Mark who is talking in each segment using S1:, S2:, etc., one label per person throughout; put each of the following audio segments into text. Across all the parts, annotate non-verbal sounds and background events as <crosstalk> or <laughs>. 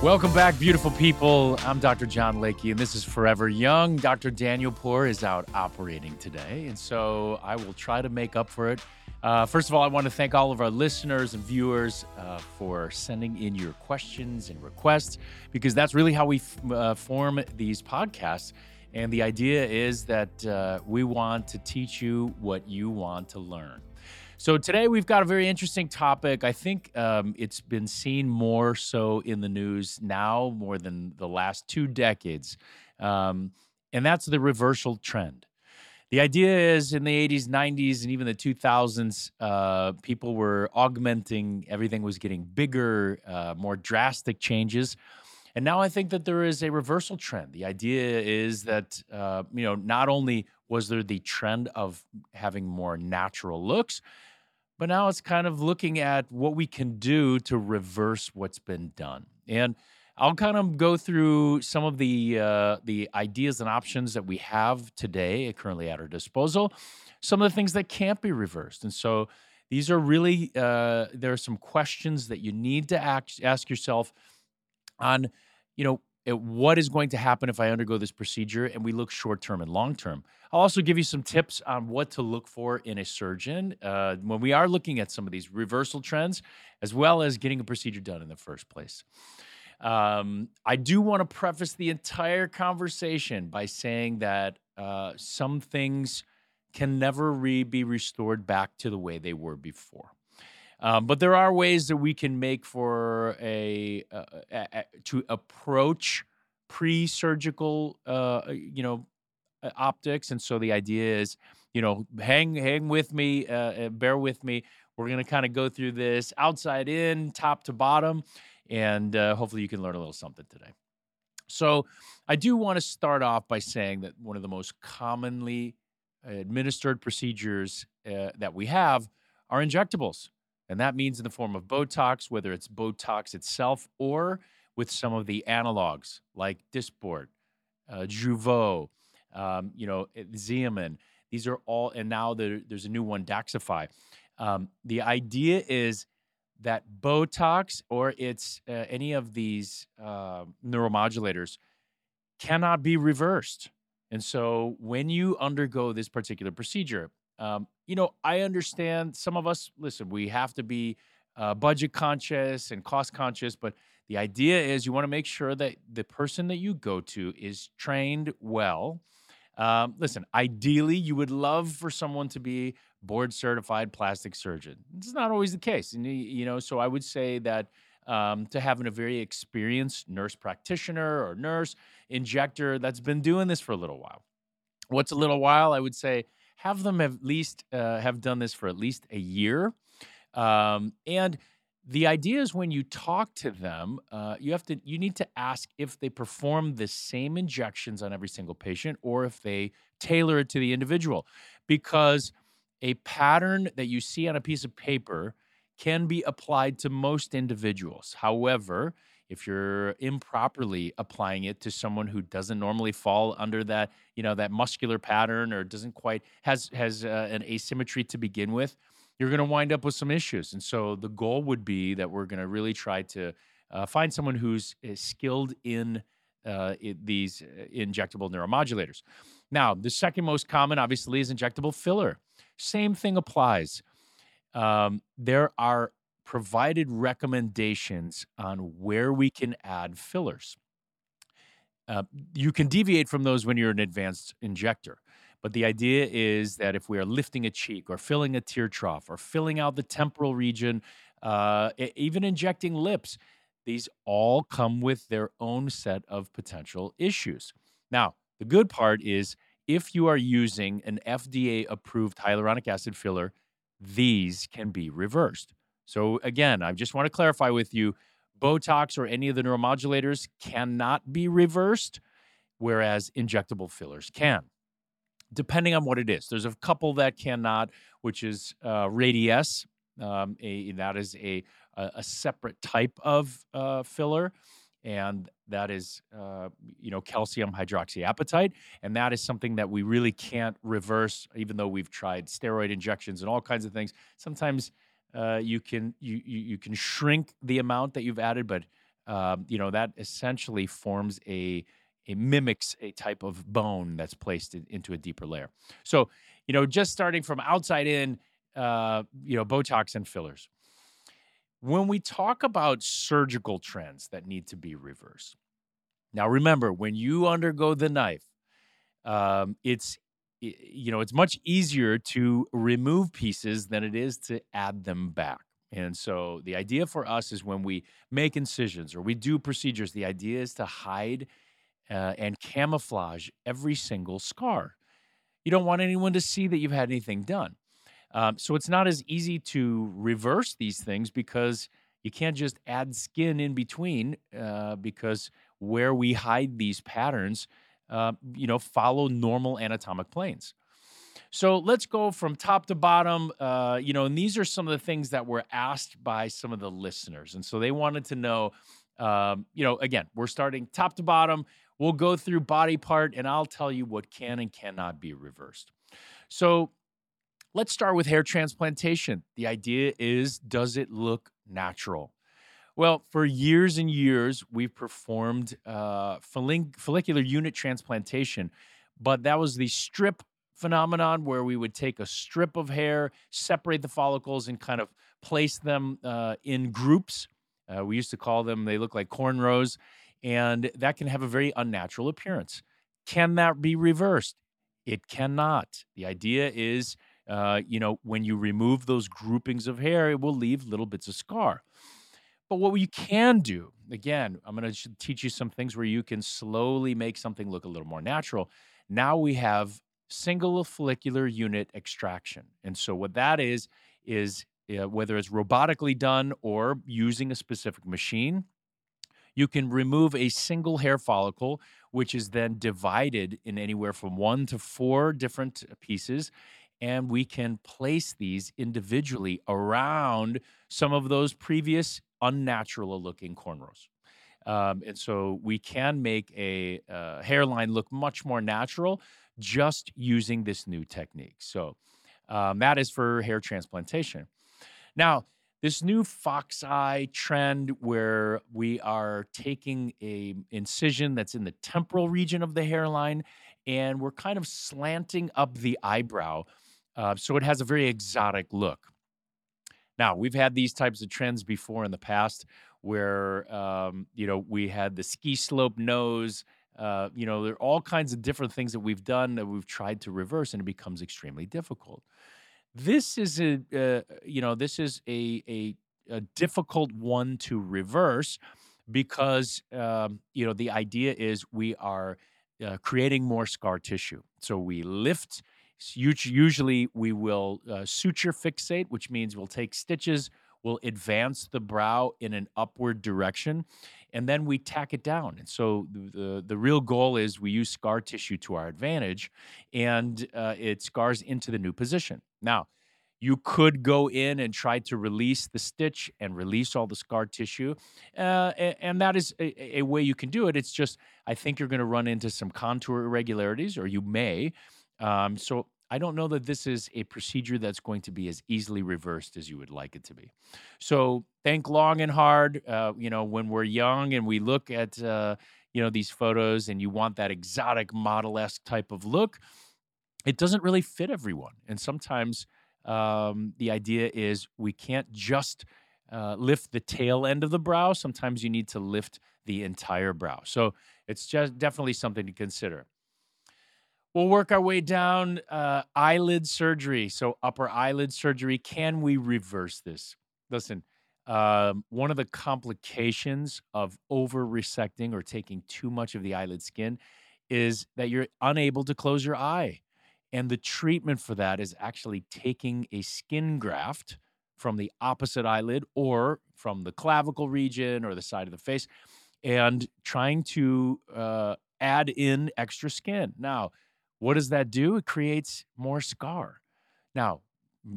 S1: Welcome back, beautiful people. I'm Dr. John Layke, and this is Forever Young. Dr. Daniel Poor is out operating today, and so I will try to make up for it. Uh, first of all, I want to thank all of our listeners and viewers uh, for sending in your questions and requests, because that's really how we f- uh, form these podcasts. And the idea is that uh, we want to teach you what you want to learn. So today we've got a very interesting topic. I think um, it's been seen more so in the news now more than the last two decades, um, and that's the reversal trend. The idea is in the 80s, 90s, and even the 2000s, uh, people were augmenting. Everything was getting bigger, uh, more drastic changes. And now I think that there is a reversal trend. The idea is that, uh, you know, not only was there the trend of having more natural looks, but now it's kind of looking at what we can do to reverse what's been done. And I'll kind of go through some of the uh, the ideas and options that we have today, currently at our disposal. Some of the things that can't be reversed, and so these are really uh, there are some questions that you need to ask, ask yourself on, you know, what is going to happen if I undergo this procedure, and we look short term and long term. I'll also give you some tips on what to look for in a surgeon uh, when we are looking at some of these reversal trends, as well as getting a procedure done in the first place. Um, I do want to preface the entire conversation by saying that uh, some things can never re- be restored back to the way they were before. Um, but there are ways that we can make for a, uh, a, a to approach pre-surgical, uh, you know, uh, optics, and so the idea is, you know, hang hang with me, uh, uh bear with me. We're gonna kind of go through this outside in, top to bottom, and uh, hopefully you can learn a little something today. So, I do want to start off by saying that one of the most commonly administered procedures uh, that we have are injectables. And that means in the form of Botox, whether it's Botox itself or with some of the analogs like Dysport, uh, Jeuveau, um, you know, eh, Xeomin. These are all, and now there, there's a new one, Daxxify. Um, the idea is that Botox or it's uh, any of these uh, neuromodulators cannot be reversed. And so when you undergo this particular procedure, um, you know, I understand some of us, listen, we have to be uh, budget conscious and cost conscious, but the idea is you want to make sure that the person that you go to is trained well um, listen, ideally, you would love for someone to be board certified plastic surgeon. It's not always the case, and you know, so I would say that um, to having a very experienced nurse practitioner or nurse injector that's been doing this for a little while. What's a little while? I would say have them at least uh, have done this for at least a year, um, and the idea is when you talk to them, uh, you have to you need to ask if they perform the same injections on every single patient or if they tailor it to the individual, because a pattern that you see on a piece of paper can be applied to most individuals. However, if you're improperly applying it to someone who doesn't normally fall under that, you know, that muscular pattern or doesn't quite has has uh, an asymmetry to begin with, you're going to wind up with some issues. And so the goal would be that we're going to really try to uh, find someone who's uh, skilled in, uh, in these uh, injectable neuromodulators. Now, the second most common, obviously, is injectable filler. Same thing applies. Um, there are provided recommendations on where we can add fillers. Uh, you can deviate from those when you're an advanced injector. But the idea is that if we are lifting a cheek or filling a tear trough or filling out the temporal region, uh, even injecting lips, these all come with their own set of potential issues. Now, the good part is if you are using an FDA approved hyaluronic acid filler, these can be reversed. So, again, I just want to clarify with you Botox or any of the neuromodulators cannot be reversed, whereas injectable fillers can depending on what it is. There's a couple that cannot, which is uh, Radiesse. Um, a, that is a, a, separate type of uh, filler. And that is, uh, you know, calcium hydroxyapatite. And that is something that we really can't reverse, even though we've tried steroid injections and all kinds of things. Sometimes uh, you can you, you, you can shrink the amount that you've added, but um, you know, that essentially forms a mimics a type of bone that's placed in, into a deeper layer. So, you know, just starting from outside in, uh, you know, Botox and fillers. When we talk about surgical trends that need to be reversed, now remember when you undergo the knife, um, it's you know it's much easier to remove pieces than it is to add them back. And so the idea for us is when we make incisions or we do procedures, the idea is to hide uh, and camouflage every single scar. You don't want anyone to see that you've had anything done. Um, so it's not as easy to reverse these things because you can't just add skin in between uh, because where we hide these patterns, uh, you know, follow normal anatomic planes. So let's go from top to bottom. Uh, you know, and these are some of the things that were asked by some of the listeners. And so they wanted to know, um, you know, again, we're starting top to bottom. We'll go through body part and I'll tell you what can and cannot be reversed. So let's start with hair transplantation. The idea is does it look natural? Well, for years and years, we've performed uh, follicular unit transplantation, but that was the strip phenomenon where we would take a strip of hair, separate the follicles, and kind of place them uh, in groups. Uh, we used to call them, they look like cornrows and that can have a very unnatural appearance. Can that be reversed? It cannot. The idea is, uh, you know, when you remove those groupings of hair, it will leave little bits of scar. But what you can do, again, I'm going to teach you some things where you can slowly make something look a little more natural. Now we have single follicular unit extraction. And so what that is, is uh, whether it's robotically done or using a specific machine, you can remove a single hair follicle, which is then divided in anywhere from one to four different pieces. And we can place these individually around some of those previous unnatural looking cornrows. Um, and so we can make a uh, hairline look much more natural just using this new technique. So um, that is for hair transplantation. Now, this new fox eye trend where we are taking a incision that's in the temporal region of the hairline and we're kind of slanting up the eyebrow uh, so it has a very exotic look now we've had these types of trends before in the past where um, you know we had the ski slope nose uh, you know there are all kinds of different things that we've done that we've tried to reverse and it becomes extremely difficult this is a uh, you know this is a, a, a difficult one to reverse because um, you know the idea is we are uh, creating more scar tissue. So we lift. Usually we will uh, suture fixate, which means we'll take stitches, we'll advance the brow in an upward direction, and then we tack it down. And so the the real goal is we use scar tissue to our advantage, and uh, it scars into the new position. Now, you could go in and try to release the stitch and release all the scar tissue, uh, and that is a, a, way you can do it. It's just I think you're going to run into some contour irregularities, or you may. Um, so I don't know that this is a procedure that's going to be as easily reversed as you would like it to be. So think long and hard. Uh, you know, when we're young and we look at uh, you know these photos, and you want that exotic model esque type of look, it doesn't really fit everyone, and sometimes um, the idea is we can't just uh, lift the tail end of the brow. Sometimes you need to lift the entire brow. So it's just definitely something to consider. We'll work our way down uh, eyelid surgery. So, upper eyelid surgery. Can we reverse this? Listen, um, one of the complications of over resecting or taking too much of the eyelid skin is that you're unable to close your eye. And the treatment for that is actually taking a skin graft from the opposite eyelid or from the clavicle region or the side of the face and trying to uh, add in extra skin. Now, what does that do? It creates more scar. Now,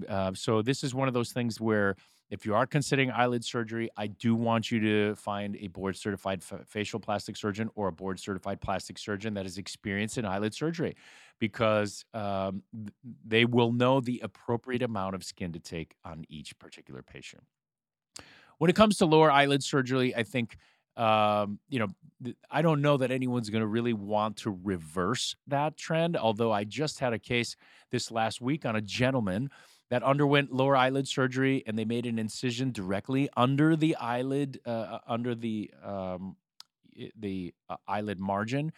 S1: uh, so this is one of those things where if you are considering eyelid surgery, I do want you to find a board certified f- facial plastic surgeon or a board certified plastic surgeon that is experienced in eyelid surgery because um, they will know the appropriate amount of skin to take on each particular patient. When it comes to lower eyelid surgery, I think um, you know, I don't know that anyone's going to really want to reverse that trend. Although I just had a case this last week on a gentleman that underwent lower eyelid surgery and they made an incision directly under the eyelid, uh, uh under the um, the uh, eyelid margin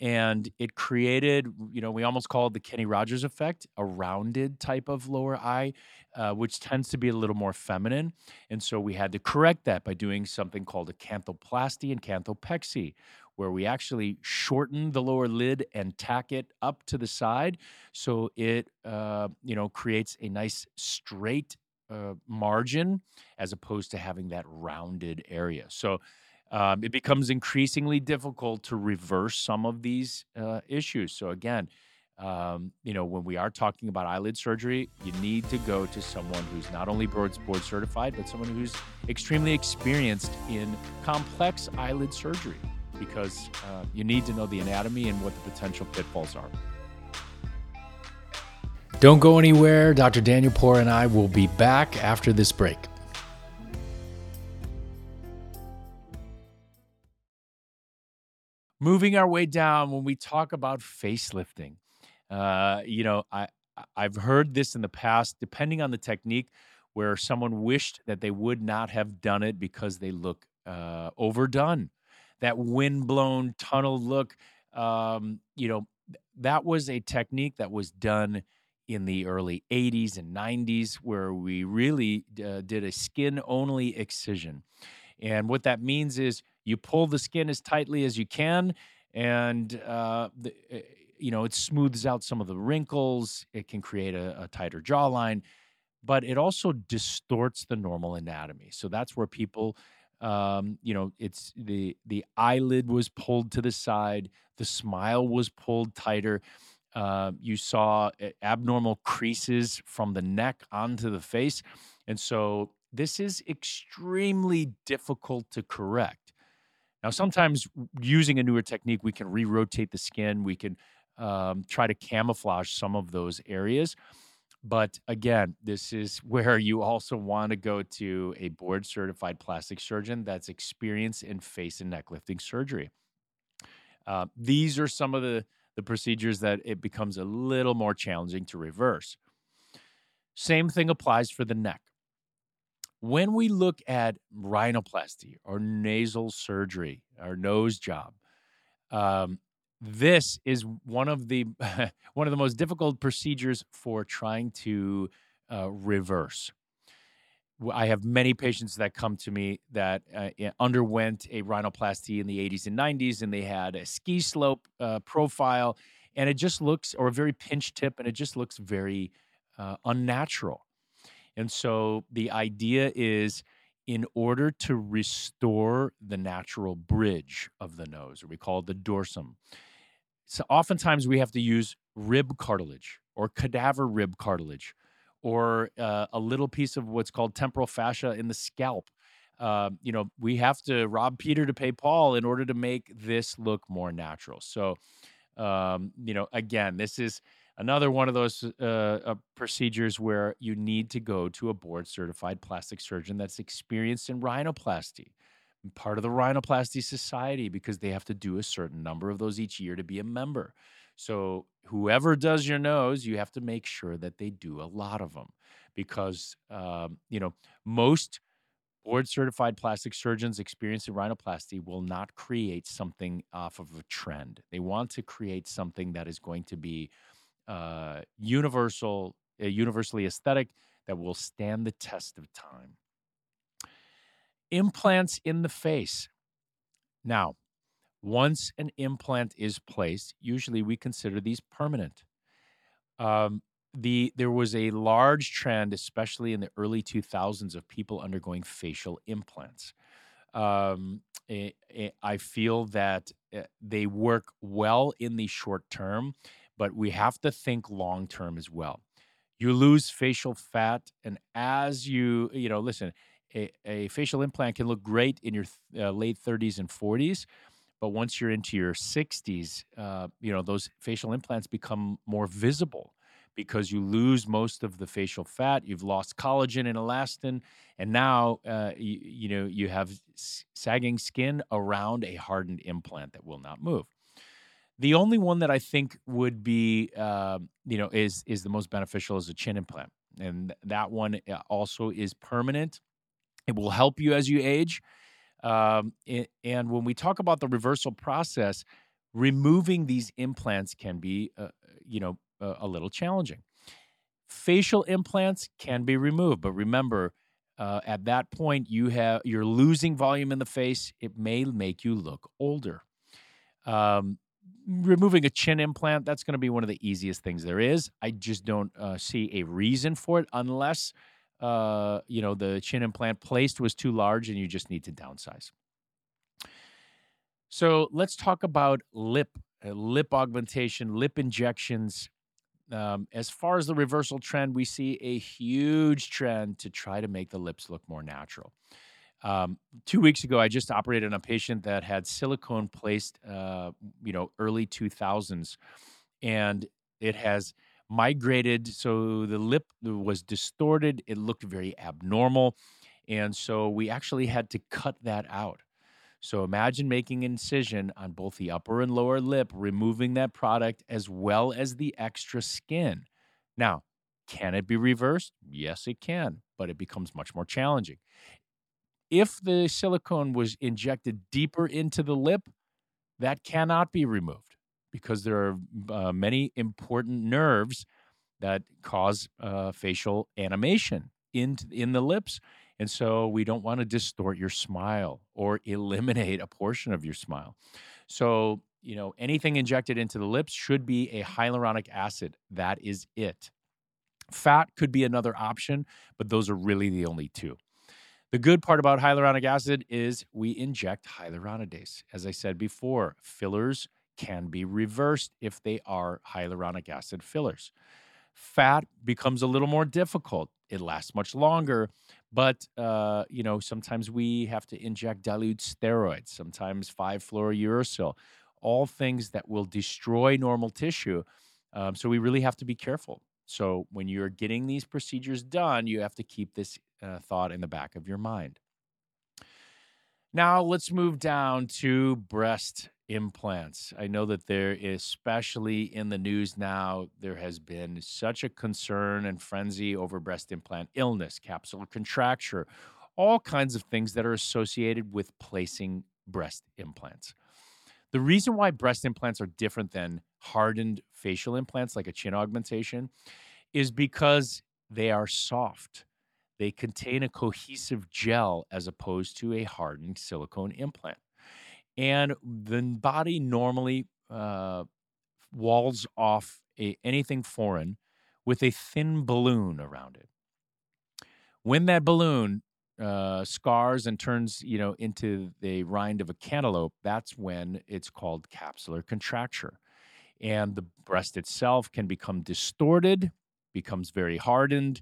S1: and it created you know we almost call it the kenny rogers effect a rounded type of lower eye uh, which tends to be a little more feminine and so we had to correct that by doing something called a canthoplasty and canthopexy where we actually shorten the lower lid and tack it up to the side so it uh, you know creates a nice straight uh, margin as opposed to having that rounded area. So um, it becomes increasingly difficult to reverse some of these uh, issues. So, again, um, you know, when we are talking about eyelid surgery, you need to go to someone who's not only board, board certified, but someone who's extremely experienced in complex eyelid surgery because uh, you need to know the anatomy and what the potential pitfalls are. Don't go anywhere. Dr. Daniel Poor and I will be back after this break. Moving our way down when we talk about facelifting. Uh, you know, I I've heard this in the past, depending on the technique, where someone wished that they would not have done it because they look uh, overdone. That windblown tunnel look, um, you know, that was a technique that was done in the early 80s and 90s where we really uh, did a skin only excision. And what that means is you pull the skin as tightly as you can, and uh, the, eh, you know it smooths out some of the wrinkles. It can create a, a tighter jawline, but it also distorts the normal anatomy. So that's where people um, you know, it's the the eyelid was pulled to the side, the smile was pulled tighter. Uh, you saw eh, abnormal creases from the neck onto the face, and so this is extremely difficult to correct. Now, sometimes using a newer technique, we can re rotate the skin, we can um, try to camouflage some of those areas. But again, this is <laughs> where you also want to go to a board certified plastic surgeon that's experienced in face and neck lifting surgery. Uh, these are some of the, the procedures that it becomes a little more challenging to reverse. Same thing applies for the neck. When we look at rhinoplasty or nasal surgery or nose job, um, this is one of the <laughs> one of the most difficult procedures for trying to uh, reverse. I have many patients that come to me that uh, underwent a rhinoplasty in the 80s and 90s, and they had a ski slope uh, profile, and it just looks, or a very pinched tip, and it just looks very uh, unnatural. And so the idea is in order to restore the natural bridge of the nose, or we call it the dorsum. So oftentimes we have to use rib cartilage or cadaver rib cartilage or uh, a little piece of what's called temporal fascia in the scalp. Uh, you know, we have to rob Peter to pay Paul in order to make this look more natural. So, um, you know, again, this is another one of those uh, uh, procedures where you need to go to a board certified plastic surgeon that's experienced in rhinoplasty part of the rhinoplasty society because they have to do a certain number of those each year to be a member. So whoever does your nose you have to make sure that they do a lot of them because um, you know most board certified plastic surgeons experienced in rhinoplasty will not create something off of a trend. They want to create something that is going to be uh, universal, uh, universally aesthetic that will stand the test of time. Implants in the face. Now, once an implant is placed, usually we consider these permanent. Um, the there was a large trend, especially in the early 2000s, of people undergoing facial implants. Um, eh, eh, I feel that eh, they work well in the short term but we have to think long term as well. You lose facial fat, and as you, you know, listen, a, a facial implant can look great in your uh, late 30s and 40s, but once you're into your 60s, uh, you know, those facial implants become more visible because you lose most of the facial fat. You've lost collagen and elastin, and now uh, you, you know you have sagging skin around a hardened implant that will not move. The only one that I think would be, uh, you know, is is the most beneficial is a chin implant, and that one uh, also is permanent. It will help you as you age. Um, and when we talk about the reversal process, removing these implants can be, uh, you know, uh, a little challenging. Facial implants can be removed, but remember, uh, at that point, you have you're losing volume in the face. It may make you look older. Um, removing a chin implant that's going to be one of the easiest things there is. I just don't uh, see a reason for it unless uh, you know the chin implant placed was too large and you just need to downsize. So let's talk about lip uh, lip augmentation lip injections. Um, as far as the reversal trend we see a huge trend to try to make the lips look more natural um, two weeks ago, I just operated on a patient that had silicone placed, uh, you know, early 2000s, and it has migrated. So the lip was distorted. It looked very abnormal. And so we actually had to cut that out. So imagine making incision on both the upper and lower lip, removing that product as well as the extra skin. Now, can it be reversed? Yes, it can, but it becomes much more challenging. If the silicone was injected deeper into the lip, that cannot be removed because there are uh, many important nerves that cause uh, facial animation in, in the lips. And so we don't want to distort your smile or eliminate a portion of your smile. So, you know, anything injected into the lips should be a hyaluronic acid. That is it. Fat could be another option, but those are really the only two. The good part about hyaluronic acid is we inject hyaluronidase. As I said before, fillers can be reversed if they are hyaluronic acid fillers. Fat becomes a little more difficult. It lasts much longer, but uh, you know sometimes we have to inject dilute steroids, sometimes 5-fluorouracil, all things that will destroy normal tissue. Um, so we really have to be careful. So when you're getting these procedures done, you have to keep this uh, thought in the back of your mind. Now let's move down to breast implants. I know that there, especially in the news now, there has been such a concern and frenzy over breast implant illness, capsular contracture, all kinds of things that are associated with placing breast implants. The reason why breast implants are different than hardened facial implants, like a chin augmentation, is because they are soft. They contain a cohesive gel as opposed to a hardened silicone implant. And the body normally uh, walls off a, anything foreign with a thin balloon around it. When that balloon uh, scars and turns, you know, into the rind of a cantaloupe, that's when it's called capsular contracture. And the breast itself can become distorted, becomes very hardened,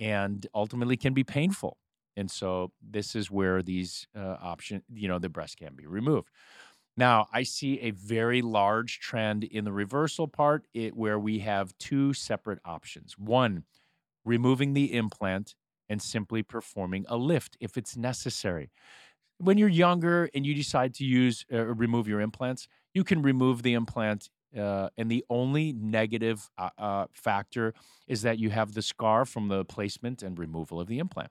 S1: and ultimately can be painful. And so this is where these uh, option, you know, the breast can be removed. Now, I see a very large trend in the reversal part it, where we have two separate options. One, removing the implant and simply performing a lift if it's necessary. When you're younger and you decide to use uh, remove your implants, you can remove the implant. Uh, and the only negative uh, uh, factor is that you have the scar from the placement and removal of the implant.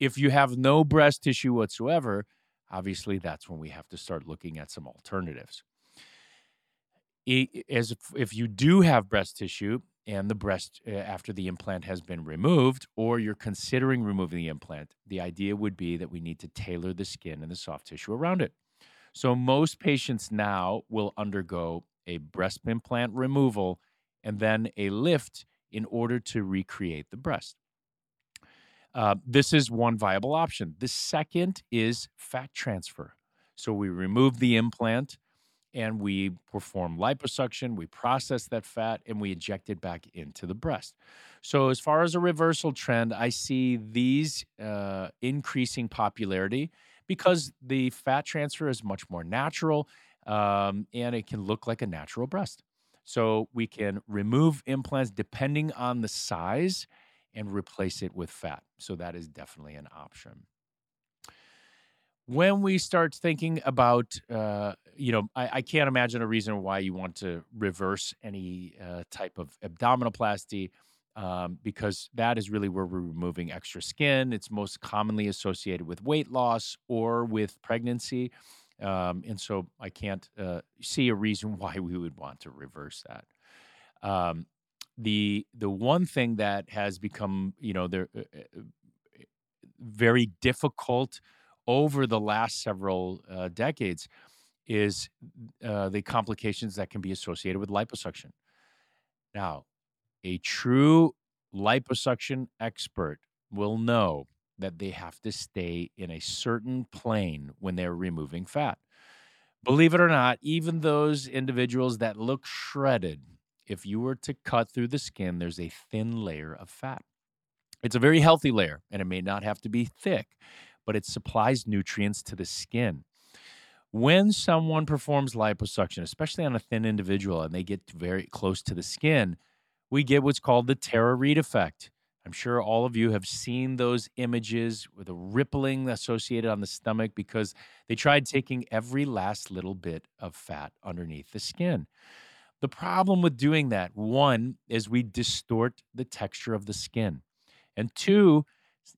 S1: If you have no breast tissue whatsoever, obviously that's when we have to start looking at some alternatives. As if, if you do have breast tissue, and the breast uh, after the implant has been removed, or you're considering removing the implant, the idea would be that we need to tailor the skin and the soft tissue around it. So, most patients now will undergo a breast implant removal and then a lift in order to recreate the breast. Uh, this is one viable option. The second is fat transfer. So, we remove the implant and we perform liposuction, we process that fat, and we inject it back into the breast. So, as far as a reversal trend, I see these uh, increasing popularity because the fat transfer is much more natural um, and it can look like a natural breast. So we can remove implants depending on the size and replace it with fat. So that is definitely an option. When we start thinking about, uh, you know, I, I, can't imagine a reason why you want to reverse any uh, type of abdominoplasty um, because that is really where we're removing extra skin. It's most commonly associated with weight loss or with pregnancy. Um, and so I can't uh, see a reason <laughs> why we would want to reverse that. Um, the the one thing that has become you know there uh, uh, very difficult over the last several uh, decades is uh, the complications that can be associated with liposuction. Now, a true liposuction expert will know that they have to stay in a certain plane when they're removing fat. Believe it or not, even those individuals that look shredded, if you were to cut through the skin, there's a thin layer of fat. It's a very healthy layer, and it may not have to be thick, but it supplies nutrients to the skin. When someone performs liposuction, especially on a thin individual, and they get very close to the skin, we get what's called the Tara Reid effect. I'm sure all of you have seen those images with the rippling associated on the stomach because they tried taking every last little bit of fat underneath the skin. The problem with doing that, one, is we distort the texture of the skin. And two,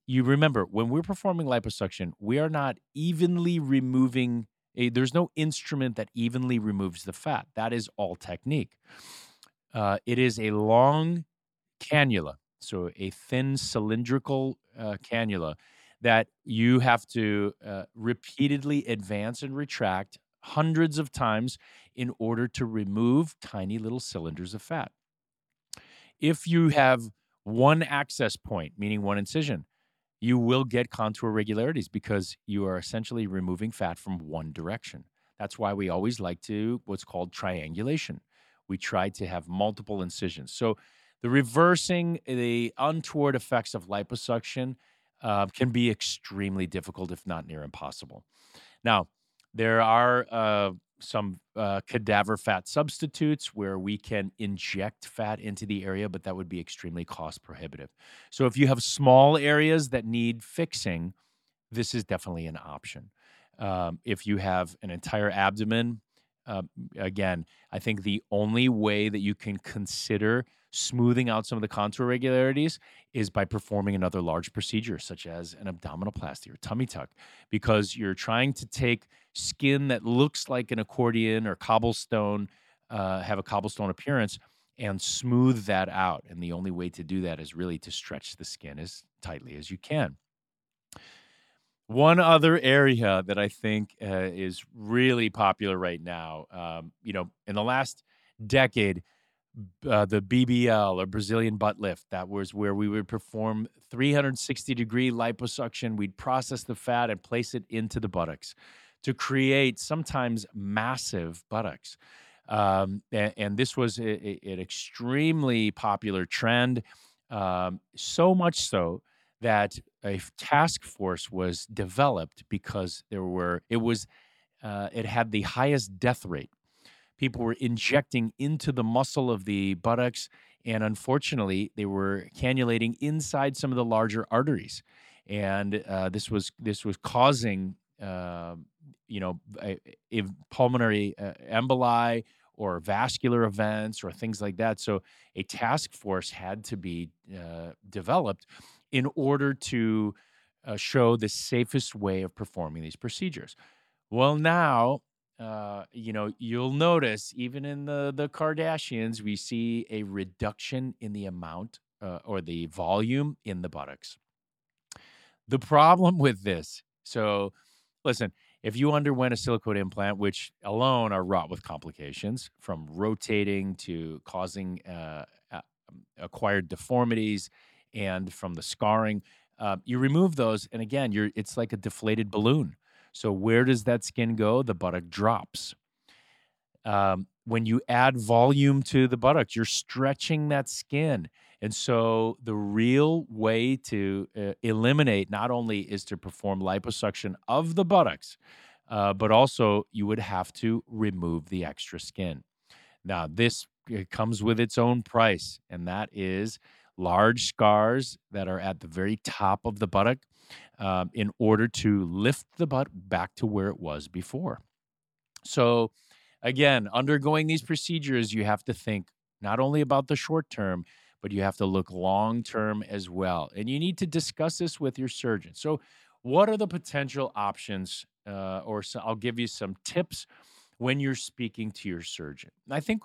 S1: you remember when we're performing liposuction, we are not evenly removing, a, there's no instrument that evenly removes the fat. That is all technique. Uh, it is a long cannula so a thin cylindrical uh, cannula that you have to uh, repeatedly advance and retract hundreds of times in order to remove tiny little cylinders of fat. If you have one access point, meaning one incision, you will get contour irregularities because you are essentially removing fat from one direction. That's why we always like to what's called triangulation. We try to have multiple incisions. So the reversing the untoward effects of liposuction uh, can be extremely difficult, if not near impossible. Now, there are uh, some uh, cadaver fat substitutes where we can inject fat into the area, but that would be extremely cost prohibitive. So, if you have small areas that need fixing, this is definitely an option. Um, if you have an entire abdomen, uh, again, I think the only way that you can consider smoothing out some of the contour irregularities is by performing another large procedure, such as an abdominoplasty or tummy tuck, because you're trying to take skin that looks like an accordion or cobblestone, uh, have a cobblestone appearance, and smooth that out. And the only way to do that is really to stretch the skin as tightly as you can. One other area that I think uh, is really popular right now, um, you know, in the last decade, uh, the BBL or Brazilian butt lift. That was where we would perform 360 degree liposuction. We'd process the fat and place it into the buttocks to create sometimes massive buttocks. Um, and, and, this was a, a, an extremely popular trend, um, so much so that a task force was developed because there were it was uh, it had the highest death rate people were injecting into the muscle of the buttocks. And unfortunately, they were cannulating inside some of the larger arteries. And uh, this was this was causing, uh, you know, pulmonary uh, emboli or vascular events or things like that. So a task force had to be uh, developed in order to uh, show the safest way of performing these procedures. Well, now uh, you know, you'll notice even in the the Kardashians, we see a reduction in the amount uh, or the volume in the buttocks. The problem with this, so listen, if you underwent a silicone implant, which alone are wrought with complications from rotating to causing uh, acquired deformities and from the scarring, uh, you remove those, and again, you're it's like a deflated balloon so, where does that skin go? The buttock drops. Um, when you add volume to the buttocks, you're stretching that skin. And so, the real way to uh, eliminate not only is to perform liposuction of the buttocks, uh, but also you would have to remove the extra skin. Now, this comes with its own price, and that is large scars that are at the very top of the buttock um, in order to lift the butt back to where it was before. So, again, undergoing these procedures, you have to think not only about the short term, but you have to look long term as well. And you need to discuss this with your surgeon. So, what are the potential options? Uh, or so I'll give you some tips when you're speaking to your surgeon. I think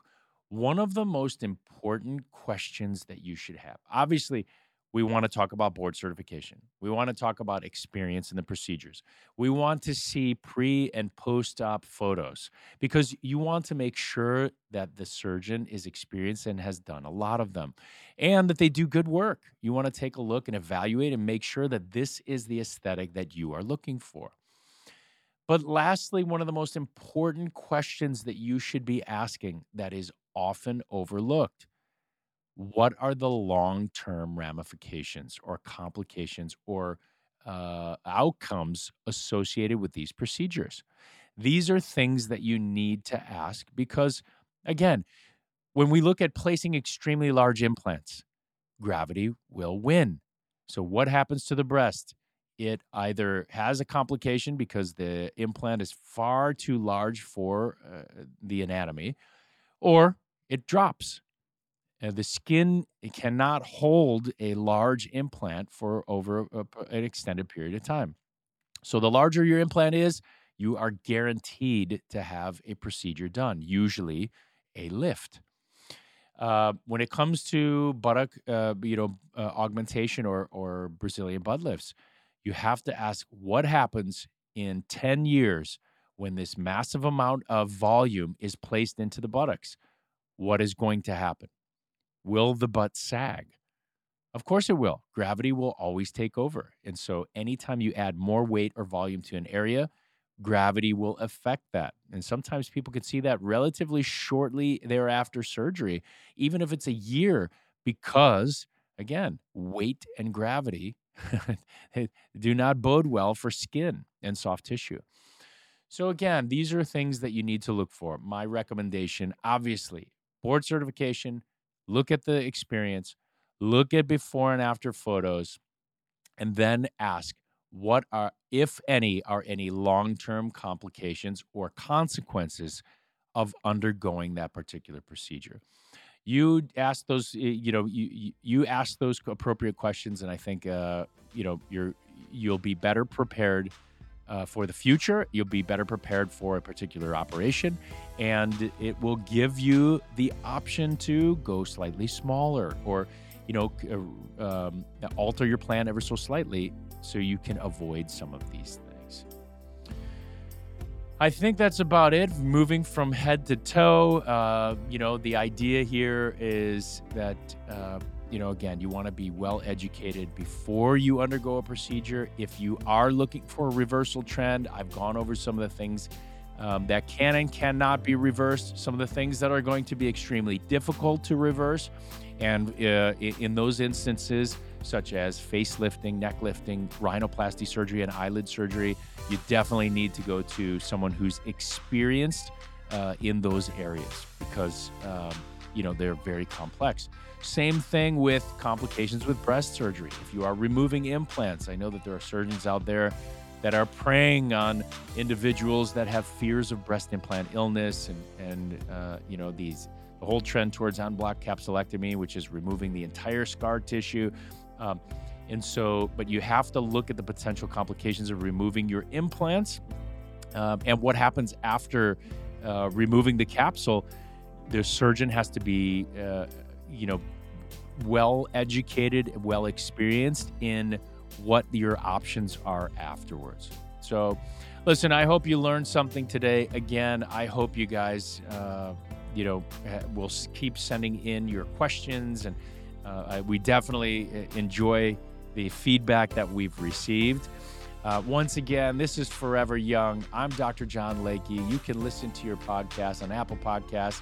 S1: one of the most important questions that you should have, obviously, we want to talk about board certification. We want to talk about experience in the procedures. We want to see pre and post op photos because you want to make sure that the surgeon is experienced and has done a lot of them and that they do good work. You want to take a look and evaluate and make sure that this is the aesthetic that you are looking for. But lastly, one of the most important questions that you should be asking that is often overlooked what are the long term ramifications or complications or uh, outcomes associated with these procedures? These are things that you need to ask because, again, when we look at placing extremely large implants, gravity will win. So, what happens to the breast? It either has a complication because the implant is far too large for uh, the anatomy, or it drops uh, the skin cannot hold a large implant for over a, an extended period of time. So, the larger your implant is, you are guaranteed to have a procedure done, usually a lift. Uh, when it comes to buttock, uh, you know, uh, augmentation or or Brazilian butt lifts, you have to ask what happens in ten years when this massive amount of volume is placed into the buttocks. What is going to happen? Will the butt sag? Of course it will. Gravity will always take over. And so anytime you add more weight or volume to an area, gravity will affect that. And sometimes people can see that relatively shortly thereafter surgery, even if it's a year, because again, weight and gravity <laughs> do not bode well for skin and soft tissue. So, again, these are things that you need to look for. My recommendation, obviously, board certification, look at the experience, look at before and after photos, and then ask what are, if any, are any long term complications or consequences of undergoing that particular procedure. You ask those, you know, you you ask those appropriate questions, and I think, uh, you know, you're you'll be better prepared uh, for the future. You'll be better prepared for a particular operation, and it will give you the option to go slightly smaller or, you know, uh, um, alter your plan ever so slightly so you can avoid some of these things. I think that's about it. Moving from head to toe, uh, you know, the idea here is that uh, you know, again, you want to be well educated before you undergo a procedure. If you are looking for a reversal trend, I've gone over some of the things um, that can and cannot be reversed, some of the things that are going to be extremely difficult to reverse. And uh, in those instances, such as facelifting, neck lifting, rhinoplasty surgery, and eyelid surgery, you definitely need to go to someone who's experienced uh, in those areas because, um, you know, they're very complex. Same thing with complications with breast surgery. If you are removing implants, I know that there are surgeons out there that are preying on individuals that have fears of breast implant illness and and uh, you know these the whole trend towards en bloc capsulectomy, which is removing the entire scar tissue. Um, and so, but you have to look at the potential complications of removing your implants um, and what happens after uh, removing the capsule. The surgeon has to be uh, you know, well educated, well experienced in what your options are afterwards. So, listen, I hope you learned something today. Again, I hope you guys, uh, you know, will keep sending in your questions, and uh, we definitely uh, enjoy the feedback that we've received. Uh, once again, this is Forever Young. I'm Dr. John Layke. You can listen to your podcast on Apple Podcasts